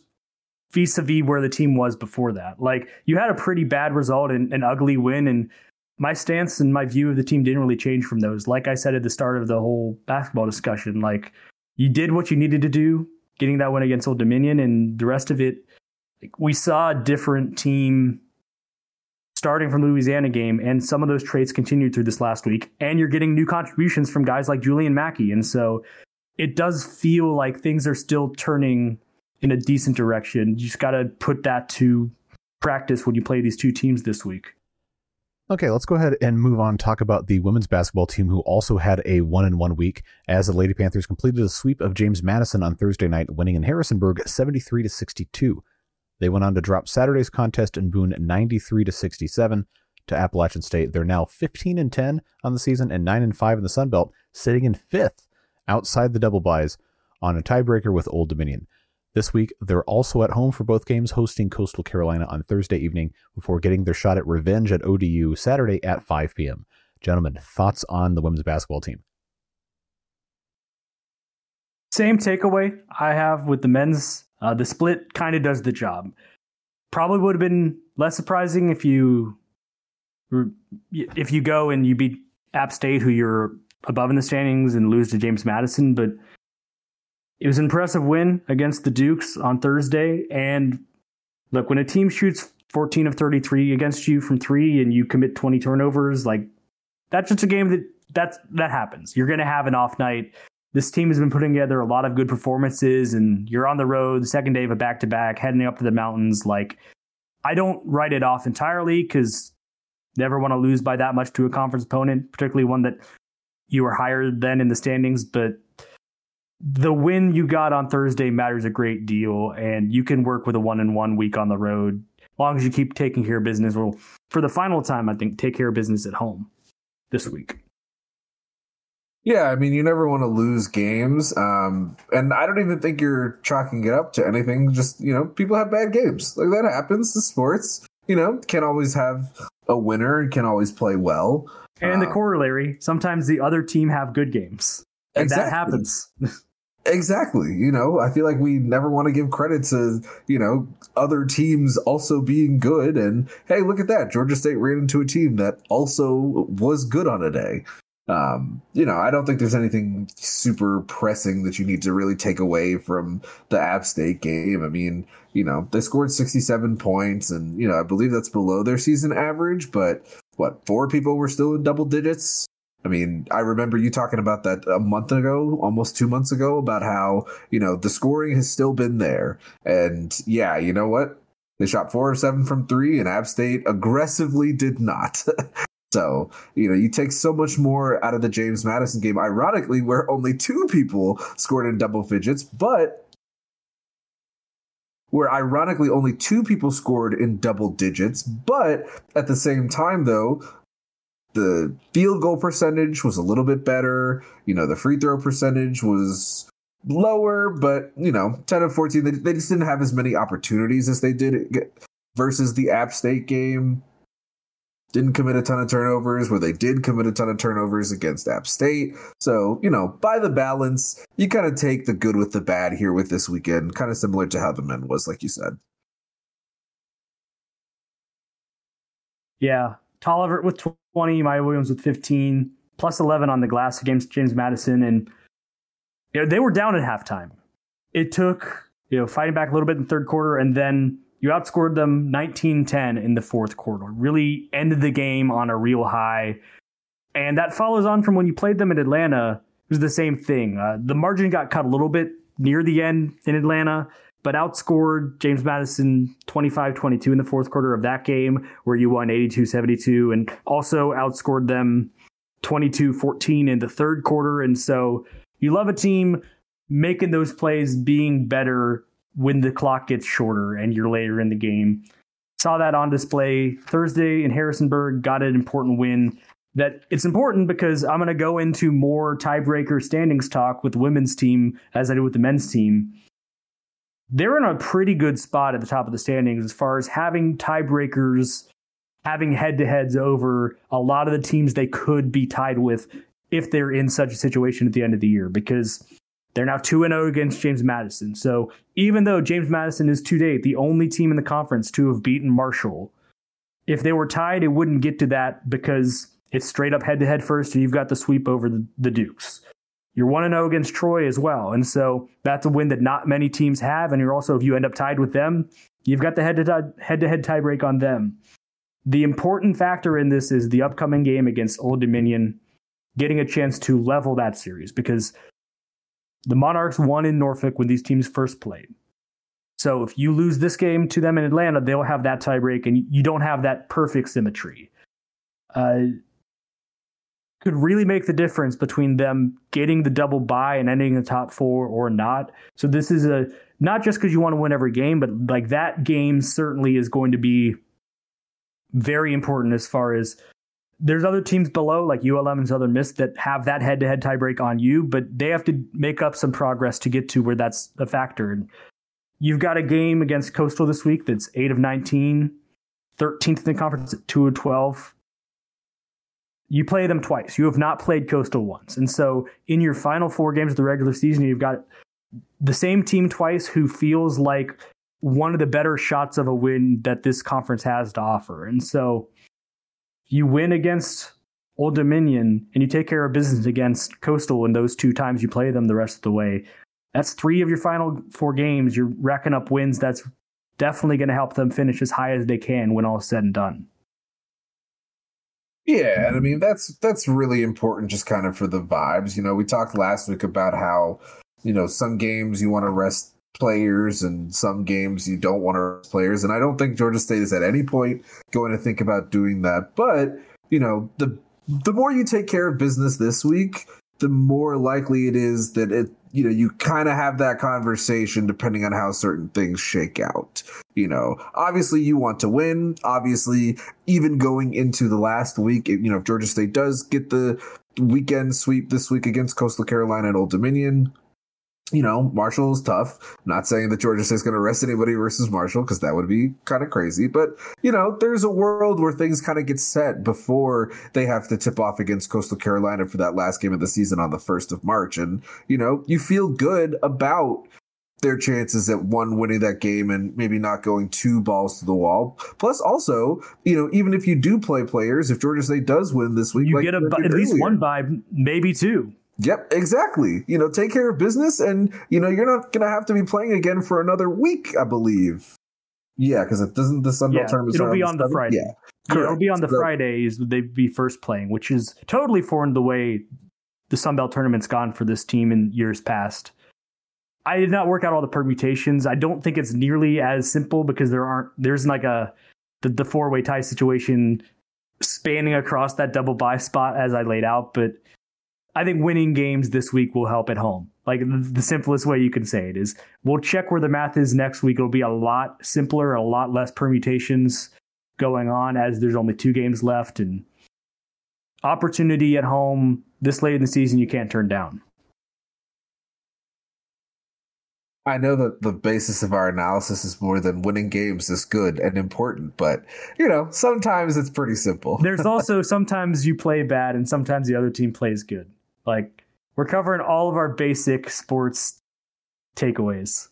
vis a vis where the team was before that. Like you had a pretty bad result and an ugly win. And my stance and my view of the team didn't really change from those. Like I said at the start of the whole basketball discussion, like you did what you needed to do getting that win against Old Dominion and the rest of it. Like, we saw a different team starting from the Louisiana game, and some of those traits continued through this last week. And you're getting new contributions from guys like Julian Mackey, and so it does feel like things are still turning in a decent direction. You just got to put that to practice when you play these two teams this week. Okay, let's go ahead and move on. Talk about the women's basketball team, who also had a one in one week, as the Lady Panthers completed a sweep of James Madison on Thursday night, winning in Harrisonburg, seventy-three to sixty-two. They went on to drop Saturday's contest in Boone 93 to 67 to Appalachian State. They're now 15 and 10 on the season and 9 and 5 in the Sun Belt, sitting in fifth outside the double byes on a tiebreaker with Old Dominion. This week, they're also at home for both games, hosting Coastal Carolina on Thursday evening before getting their shot at revenge at ODU Saturday at 5 p.m. Gentlemen, thoughts on the women's basketball team? Same takeaway I have with the men's uh, the split kind of does the job. Probably would have been less surprising if you if you go and you beat App State, who you're above in the standings, and lose to James Madison. But it was an impressive win against the Dukes on Thursday. And look, when a team shoots 14 of 33 against you from three, and you commit 20 turnovers, like that's just a game that that's that happens. You're going to have an off night this team has been putting together a lot of good performances, and you're on the road, the second day of a back to back, heading up to the mountains. Like, I don't write it off entirely because never want to lose by that much to a conference opponent, particularly one that you were higher than in the standings. But the win you got on Thursday matters a great deal, and you can work with a one in one week on the road as long as you keep taking care of business. Well, for the final time, I think take care of business at home this week. Yeah, I mean, you never want to lose games. Um, and I don't even think you're chalking it up to anything. Just, you know, people have bad games. Like that happens in sports. You know, can't always have a winner and can always play well. And um, the corollary, sometimes the other team have good games. And exactly. that happens. *laughs* Exactly. You know, I feel like we never want to give credit to, you know, other teams also being good. And hey, look at that. Georgia State ran into a team that also was good on a day. Um, you know, I don't think there's anything super pressing that you need to really take away from the App State game. I mean, you know, they scored 67 points and, you know, I believe that's below their season average, but what, four people were still in double digits? I mean, I remember you talking about that a month ago, almost two months ago, about how, you know, the scoring has still been there. And yeah, you know what? They shot four or seven from three, and App State aggressively did not. *laughs* so, you know, you take so much more out of the James Madison game, ironically, where only two people scored in double digits, but where ironically only two people scored in double digits, but at the same time, though, the field goal percentage was a little bit better. You know, the free throw percentage was lower, but you know, 10 of 14, they, they just didn't have as many opportunities as they did versus the App State game. Didn't commit a ton of turnovers where they did commit a ton of turnovers against App State. So, you know, by the balance, you kind of take the good with the bad here with this weekend, kind of similar to how the men was, like you said. Yeah. Tolliver with 20, Maya Williams with 15, plus 11 on the glass against James Madison. And you know, they were down at halftime. It took, you know, fighting back a little bit in the third quarter, and then you outscored them 19 10 in the fourth quarter. Really ended the game on a real high. And that follows on from when you played them in Atlanta. It was the same thing. Uh, the margin got cut a little bit near the end in Atlanta, but outscored James Madison 25 22 in the fourth quarter of that game, where you won 82 72, and also outscored them 22 14 in the third quarter. And so you love a team making those plays, being better when the clock gets shorter and you're later in the game. Saw that on display Thursday in Harrisonburg, got an important win. That it's important because I'm going to go into more tiebreaker standings talk with the women's team as I do with the men's team they're in a pretty good spot at the top of the standings as far as having tiebreakers, having head to heads over a lot of the teams they could be tied with if they're in such a situation at the end of the year because they're now 2 0 against James Madison. So even though James Madison is to date the only team in the conference to have beaten Marshall, if they were tied, it wouldn't get to that because it's straight up head to head first, and you've got the sweep over the, the Dukes. You're 1 0 against Troy as well. And so that's a win that not many teams have. And you're also, if you end up tied with them, you've got the head to head tiebreak on them. The important factor in this is the upcoming game against Old Dominion, getting a chance to level that series because the Monarchs won in Norfolk when these teams first played. So if you lose this game to them in Atlanta, they'll have that tiebreak, and you don't have that perfect symmetry. Uh, could really make the difference between them getting the double bye and ending in the top four or not. So this is a not just because you want to win every game, but like that game certainly is going to be very important as far as there's other teams below like ULM and Southern Miss that have that head to head tiebreak on you, but they have to make up some progress to get to where that's a factor. And you've got a game against Coastal this week that's eight of 19, 13th in the conference at two of 12 you play them twice. You have not played Coastal once. And so in your final four games of the regular season, you've got the same team twice who feels like one of the better shots of a win that this conference has to offer. And so you win against Old Dominion and you take care of business against Coastal in those two times you play them the rest of the way. That's three of your final four games. You're racking up wins. That's definitely going to help them finish as high as they can when all is said and done. Yeah, and I mean that's that's really important just kind of for the vibes. You know, we talked last week about how, you know, some games you want to rest players and some games you don't want to players. And I don't think Georgia State is at any point going to think about doing that. But, you know, the the more you take care of business this week, the more likely it is that it you know you kind of have that conversation depending on how certain things shake out you know obviously you want to win obviously even going into the last week you know if georgia state does get the weekend sweep this week against coastal carolina and old dominion you know, Marshall is tough. I'm not saying that Georgia State's going to rest anybody versus Marshall because that would be kind of crazy. But, you know, there's a world where things kind of get set before they have to tip off against Coastal Carolina for that last game of the season on the 1st of March. And, you know, you feel good about their chances at one winning that game and maybe not going two balls to the wall. Plus, also, you know, even if you do play players, if Georgia State does win this week, you like get a, at least one bye maybe two. Yep, exactly. You know, take care of business, and you know you're not going to have to be playing again for another week, I believe. Yeah, because it doesn't the Sun Belt yeah, tournament. It'll be on the, Friday. Yeah, yeah, it'll be on the so, Fridays. They'd be first playing, which is totally foreign the way the Sun Belt tournament's gone for this team in years past. I did not work out all the permutations. I don't think it's nearly as simple because there aren't there's like a the, the four way tie situation spanning across that double bye spot as I laid out, but I think winning games this week will help at home. Like the, simplest way you can say it is we'll check where the math is next week. It'll be a lot simpler, a lot less permutations going on as there's only two games left and opportunity at home this late in the season you can't turn down. I know that the basis of our analysis is more than winning games is good and important, but you know, sometimes it's pretty simple. There's *laughs* also sometimes you play bad and sometimes the other team plays good. Like we're covering all of our basic sports takeaways.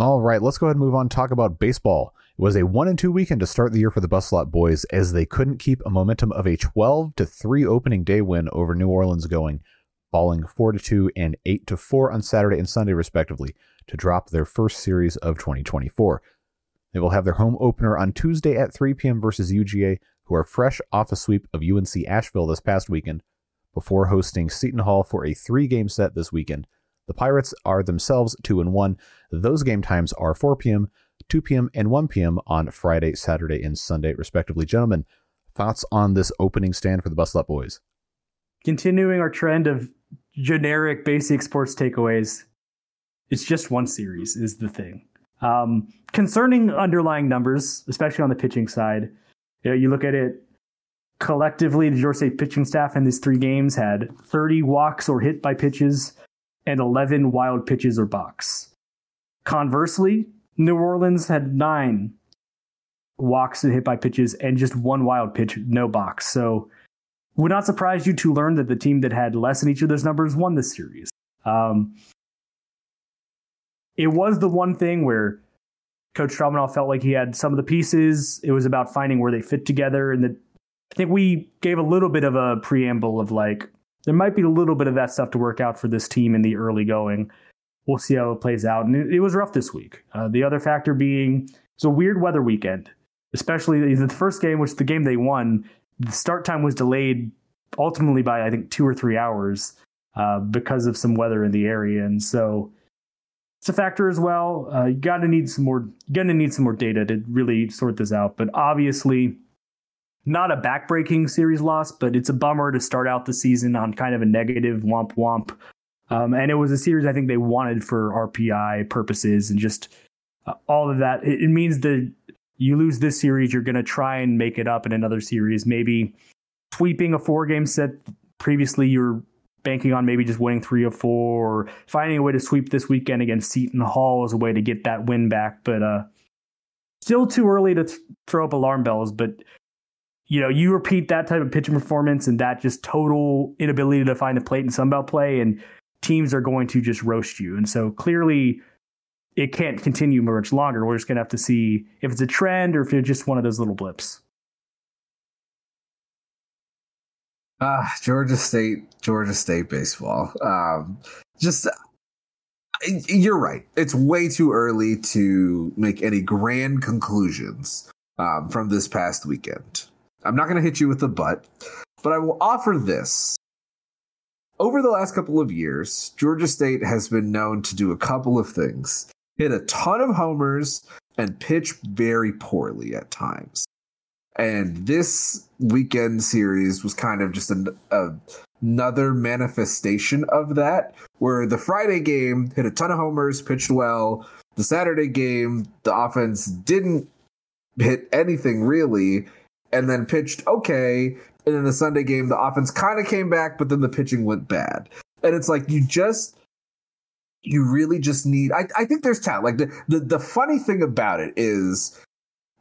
All right, let's go ahead and move on. and Talk about baseball. It was a one and two weekend to start the year for the Bus Lot boys as they couldn't keep a momentum of a 12 to three opening day win over New Orleans going, falling four to two and eight to four on Saturday and Sunday respectively to drop their first series of 2024. They will have their home opener on Tuesday at 3 p.m. versus UGA, who are fresh off a sweep of UNC Asheville this past weekend before hosting Seton Hall for a three game set this weekend. The Pirates are themselves 2 and 1. Those game times are 4 p.m., 2 p.m., and 1 p.m. on Friday, Saturday, and Sunday, respectively. Gentlemen, thoughts on this opening stand for the Bus Lot Boys? Continuing our trend of generic basic sports takeaways, it's just one series, is the thing. Um, concerning underlying numbers, especially on the pitching side, you, know, you look at it collectively, the State pitching staff in these three games had 30 walks or hit by pitches and 11 wild pitches or balks. Conversely, New Orleans had nine walks and hit by pitches and just one wild pitch, no balks. So, would not surprise you to learn that the team that had less in each of those numbers won the series. Um, it was the one thing where Coach Stromdahl felt like he had some of the pieces. It was about finding where they fit together, and that I think we gave a little bit of a preamble of like, there might be a little bit of that stuff to work out for this team in the early going. We'll see how it plays out. And it, it was rough this week. Uh, the other factor being it's a weird weather weekend, especially the first game, which the game they won, the start time was delayed ultimately by, I think, two or three hours uh, because of some weather in the area. And so it's a factor as well. Uh, you got to need some more, going to need some more data to really sort this out. But obviously, not a backbreaking series loss, but it's a bummer to start out the season on kind of a negative womp womp. Um, and it was a series I think they wanted for RPI purposes and just uh, all of that. It, it, means that you lose this series, you're going to try and make it up in another series. Maybe sweeping a four game set. Previously, you're banking on maybe just winning three or four, or finding a way to sweep this weekend against Seton Hall as a way to get that win back. But uh, still too early to th- throw up alarm bells. But you know, you repeat that type of pitching performance and that just total inability to find the plate in Sunbelt play, and teams are going to just roast you. And so clearly, it can't continue much longer. We're just going to have to see if it's a trend or if it's just one of those little blips. Ah, Georgia State, Georgia State baseball. Um, just you're right. It's way too early to make any grand conclusions um, from this past weekend. I'm not going to hit you with the butt, but I will offer this. Over the last couple of years, Georgia State has been known to do a couple of things hit a ton of homers and pitch very poorly at times. And this weekend series was kind of just an, a, another manifestation of that, where the Friday game hit a ton of homers, pitched well. The Saturday game, the offense didn't hit anything really, and then pitched okay. And in the Sunday game, the offense kind of came back, but then the pitching went bad. And it's like you just you really just need I, I think there's talent. Like the, the the funny thing about it is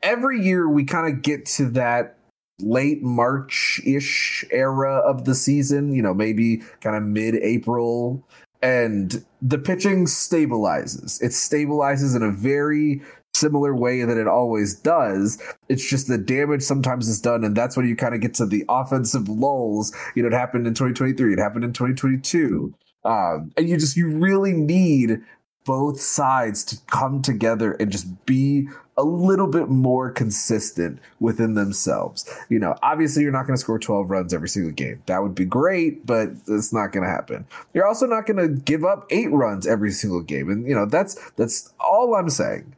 every year we kind of get to that late March ish era of the season, you know, maybe kind of mid April, and the pitching stabilizes. It stabilizes in a very similar way that it always does. It's just the damage sometimes is done, and that's when you kind of get to the offensive lulls. You know, it happened in 2023, it happened in 2022. Um, and you just you really need both sides to come together and just be a little bit more consistent within themselves. You know, obviously you're not going to score 12 runs every single game. That would be great, but it's not going to happen. You're also not going to give up 8 runs every single game. And you know, that's that's all I'm saying.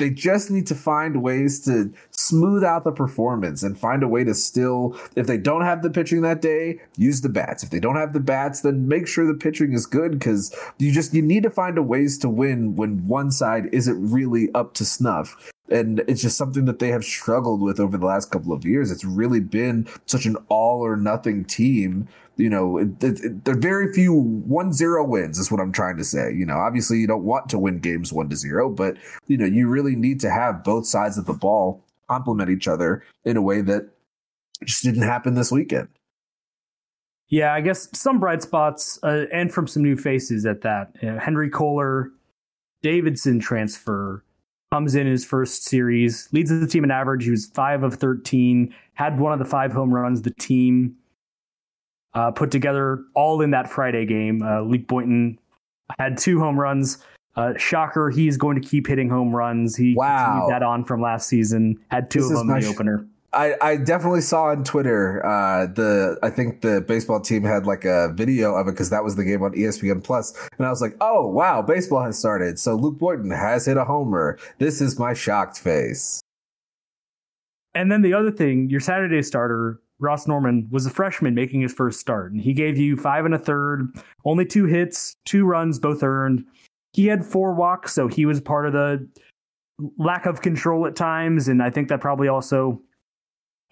They just need to find ways to smooth out the performance and find a way to still, if they don't have the pitching that day, use the bats. If they don't have the bats, then make sure the pitching is good because you just, you need to find a ways to win when one side isn't really up to snuff and it's just something that they have struggled with over the last couple of years. It's really been such an all or nothing team you know, it, it, there are very few one zero wins is what I'm trying to say. You know, obviously you don't want to win games one to zero, but you know, you really need to have both sides of the ball complement each other in a way that just didn't happen this weekend. Yeah, I guess some bright spots uh, and from some new faces at that. You know, Henry Kohler, Davidson transfer comes in his first series, leads the team in average. He was five of 13, had one of the five home runs the team uh, put together all in that Friday game. Uh, Luke Boynton had two home runs. Uh, shocker, he's going to keep hitting home runs. He wow. that on from last season. Had two this of them in the sh- opener. I, I definitely saw on Twitter uh, the I think the baseball team had like a video of it because that was the game on ESPN Plus, and I was like, oh wow, baseball has started. So Luke Boynton has hit a homer. This is my shocked face. And then the other thing, your Saturday starter Ross Norman was a freshman making his first start, and he gave you five and a third, only two hits, two runs, both earned. He had four walks, so he was part of the lack of control at times, and I think that probably also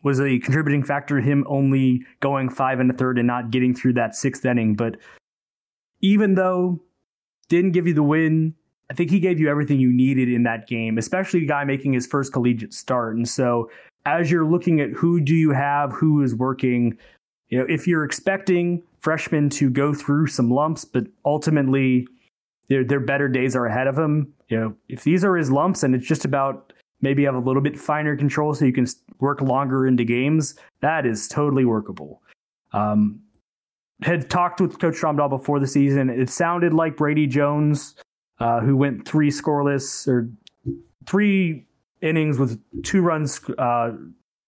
was a contributing factor to him only going five and a third and not getting through that sixth inning. But even though didn't give you the win, I think he gave you everything you needed in that game, especially a guy making his first collegiate start. And so as you're looking at who do you have, who is working, you know, if you're expecting freshmen to go through some lumps, but ultimately their their better days are ahead of them, you know, if these are his lumps and it's just about maybe have a little bit finer control so you can work longer into games, that is totally workable. Um, had talked with Coach Stromdahl before the season. It sounded like Brady Jones, uh, who went three scoreless or three innings with two runs uh,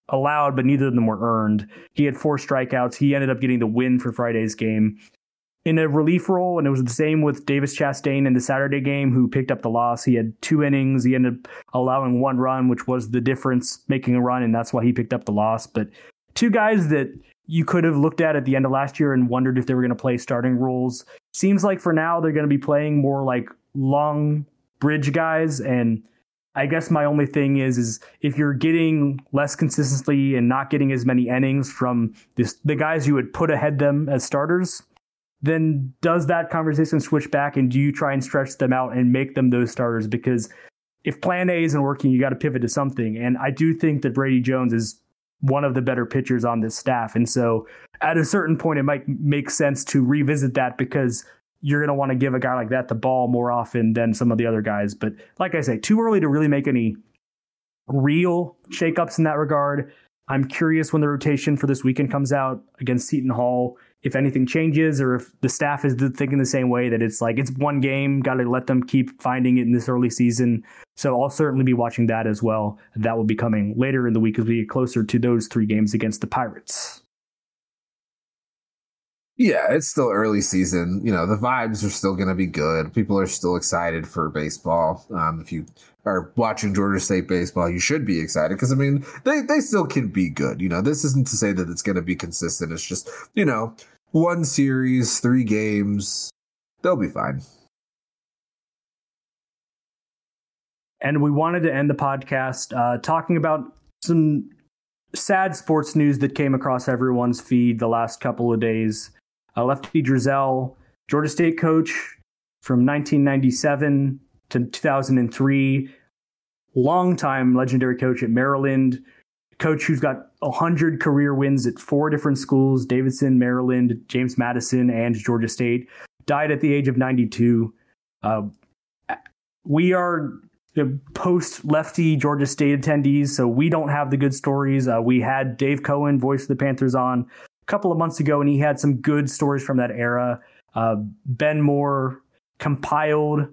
allowed, but neither of them were earned. He had four strikeouts. He ended up getting the win for Friday's game in a relief role, and it was the same with Davis Chastain in the Saturday game, who picked up the loss. He had two innings. He ended up allowing one run, which was the difference, making a run, and that's why he picked up the loss. But two guys that you could have looked at at the end of last year and wondered if they were going to play starting roles. Seems like for now they're going to be playing more like long bridge guys and I guess my only thing is is if you're getting less consistency and not getting as many innings from this, the guys you would put ahead them as starters, then does that conversation switch back and do you try and stretch them out and make them those starters? Because if plan A isn't working, you got to pivot to something. And I do think that Brady Jones is one of the better pitchers on this staff. And so at a certain point, it might make sense to revisit that because you're going to want to give a guy like that the ball more often than some of the other guys. But like I say, too early to really make any real shakeups in that regard. I'm curious when the rotation for this weekend comes out against Seton Hall, if anything changes or if the staff is thinking the same way that it's like it's one game, got to let them keep finding it in this early season. So I'll certainly be watching that as well. That will be coming later in the week as we get closer to those three games against the Pirates. Yeah, it's still early season. You know, the vibes are still going to be good. People are still excited for baseball. Um, if you are watching Georgia State baseball, you should be excited because I mean, they they still can be good. You know, this isn't to say that it's going to be consistent. It's just you know, one series, three games, they'll be fine. And we wanted to end the podcast uh, talking about some sad sports news that came across everyone's feed the last couple of days. Uh, Lefty Driesell, Georgia State coach, from 1997 to 2003. Longtime legendary coach at Maryland, coach who's got 100 career wins at four different schools Davidson, Maryland, James Madison, and Georgia State. Died at the age of 92. Uh, we are post lefty Georgia State attendees, so we don't have the good stories. Uh, we had Dave Cohen, voice of the Panthers, on a couple of months ago, and he had some good stories from that era. Uh, ben Moore compiled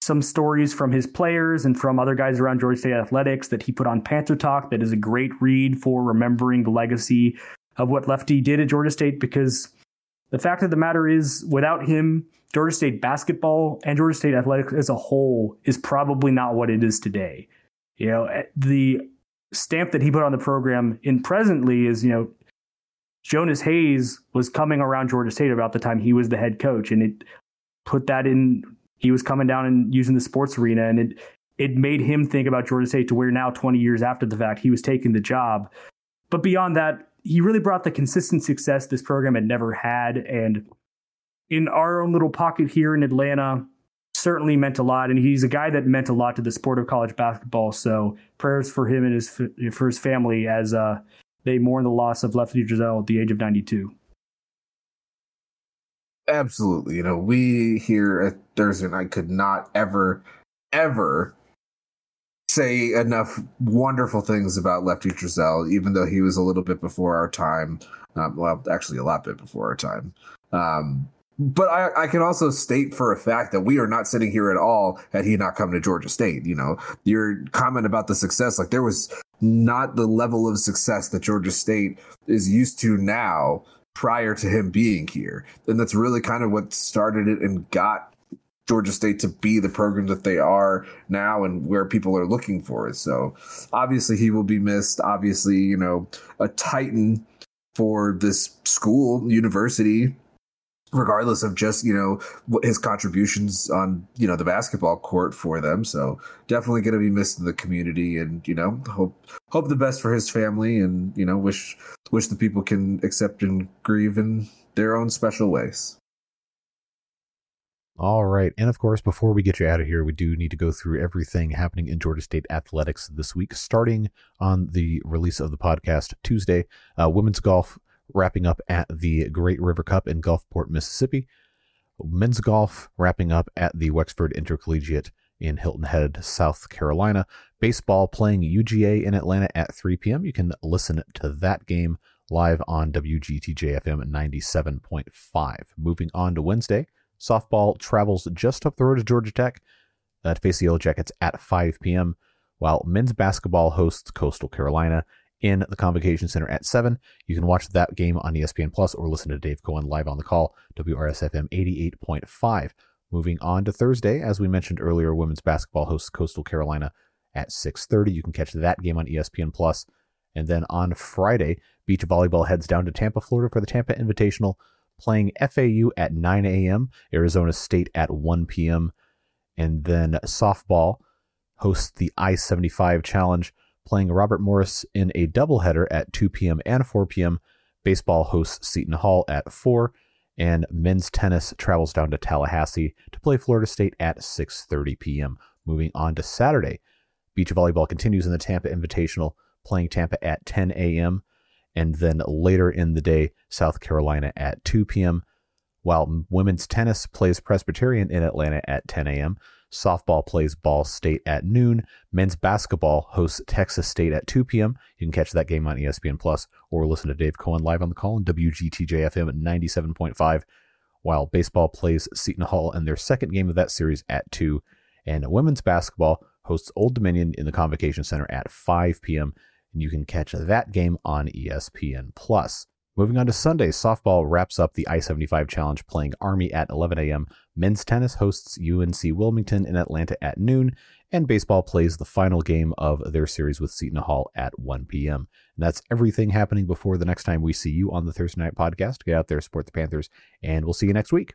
some stories from his players and from other guys around Georgia State athletics that he put on Panther Talk. That is a great read for remembering the legacy of what Lefty did at Georgia State because the fact of the matter is, without him, Georgia State basketball and Georgia State athletics as a whole is probably not what it is today. You know, eh, the stamp that he put on the program in presently is, you know, Jonas Hayes was coming around Georgia State about the time he was the head coach, and it put that in. He was coming down and using the sports arena, and it it made him think about Georgia State to where now, 20 years after the fact, he was taking the job. But beyond that, he really brought the consistent success this program had never had, and in our own little pocket here in Atlanta certainly meant a lot. And he's a guy that meant a lot to the sport of college basketball. So prayers for him and his for his family as uh, they mourn the loss of Lefty Driesell at the age of 92. Absolutely. You know, we here at Thursday night could not ever, ever say enough wonderful things about Lefty Driesell, even though he was a little bit before our time. Um, well, actually, a lot bit before our time. Um, but I, I, can also state for a fact that we are not sitting here at all had he not come to Georgia State. You know, your comment about the success, like there was not the level of success that Georgia State is used to now prior to him being here. And that's really kind of what started it and got Georgia State to be the program that they are now and where people are looking for it. So obviously he will be missed. Obviously, you know, a titan for this school, university, regardless of just you know his contributions on you know the basketball court for them so definitely going to be missed in the community and you know hope hope the best for his family and you know wish wish the people can accept and grieve in their own special ways all right. And of course, before we get you out of here, we do need to go through everything happening in Georgia State athletics this week, starting on the release of the podcast Tuesday. Uh, women's golf wrapping up at the Great River Cup in Gulfport, Mississippi. Men's golf wrapping up at the Wexford Intercollegiate in Hilton Head, South Carolina. Baseball playing UGA in Atlanta at 3 p.m. You can listen to that game live on WGTJ FM 97.5. Moving on to Wednesday, softball travels just up the road to Georgia Tech to face the Yellow Jackets at 5 p.m., while men's basketball hosts Coastal Carolina in the Convocation Center at 7. You can watch that game on ESPN Plus or listen to Dave Cohen live on the call, WRSFM 88.5. Moving on to Thursday, as we mentioned earlier, women's basketball hosts Coastal Carolina at 6:30. You can catch that game on ESPN Plus. And then on Friday, beach volleyball heads down to Tampa, Florida for the Tampa Invitational, playing FAU at 9 a.m., Arizona State at 1 p.m., and then softball hosts the I-75 Challenge playing Robert Morris in a doubleheader at 2 p.m. and 4 p.m. Baseball hosts Seton Hall at 4, and men's tennis travels down to Tallahassee to play Florida State at 6:30 p.m. Moving on to Saturday, beach volleyball continues in the Tampa Invitational, playing Tampa at 10 a.m. and then later in the day, South Carolina at 2 p.m. While women's tennis plays Presbyterian in Atlanta at 10 a.m. Softball plays Ball State at noon. Men's basketball hosts Texas State at 2 p.m. You can catch that game on ESPN Plus or listen to Dave Cohen live on the call on WGTJ FM at 97.5. While baseball plays Seton Hall in their second game of that series at 2. And women's basketball hosts Old Dominion in the Convocation Center at 5 p.m. And you can catch that game on ESPN Plus. Moving on to Sunday, softball wraps up the I 75 Challenge playing Army at 11 a.m. Men's tennis hosts UNC Wilmington in Atlanta at noon, and baseball plays the final game of their series with Seton Hall at 1 p.m. And that's everything happening before the next time we see you on the Thursday Night Podcast. Get out there, support the Panthers, and we'll see you next week.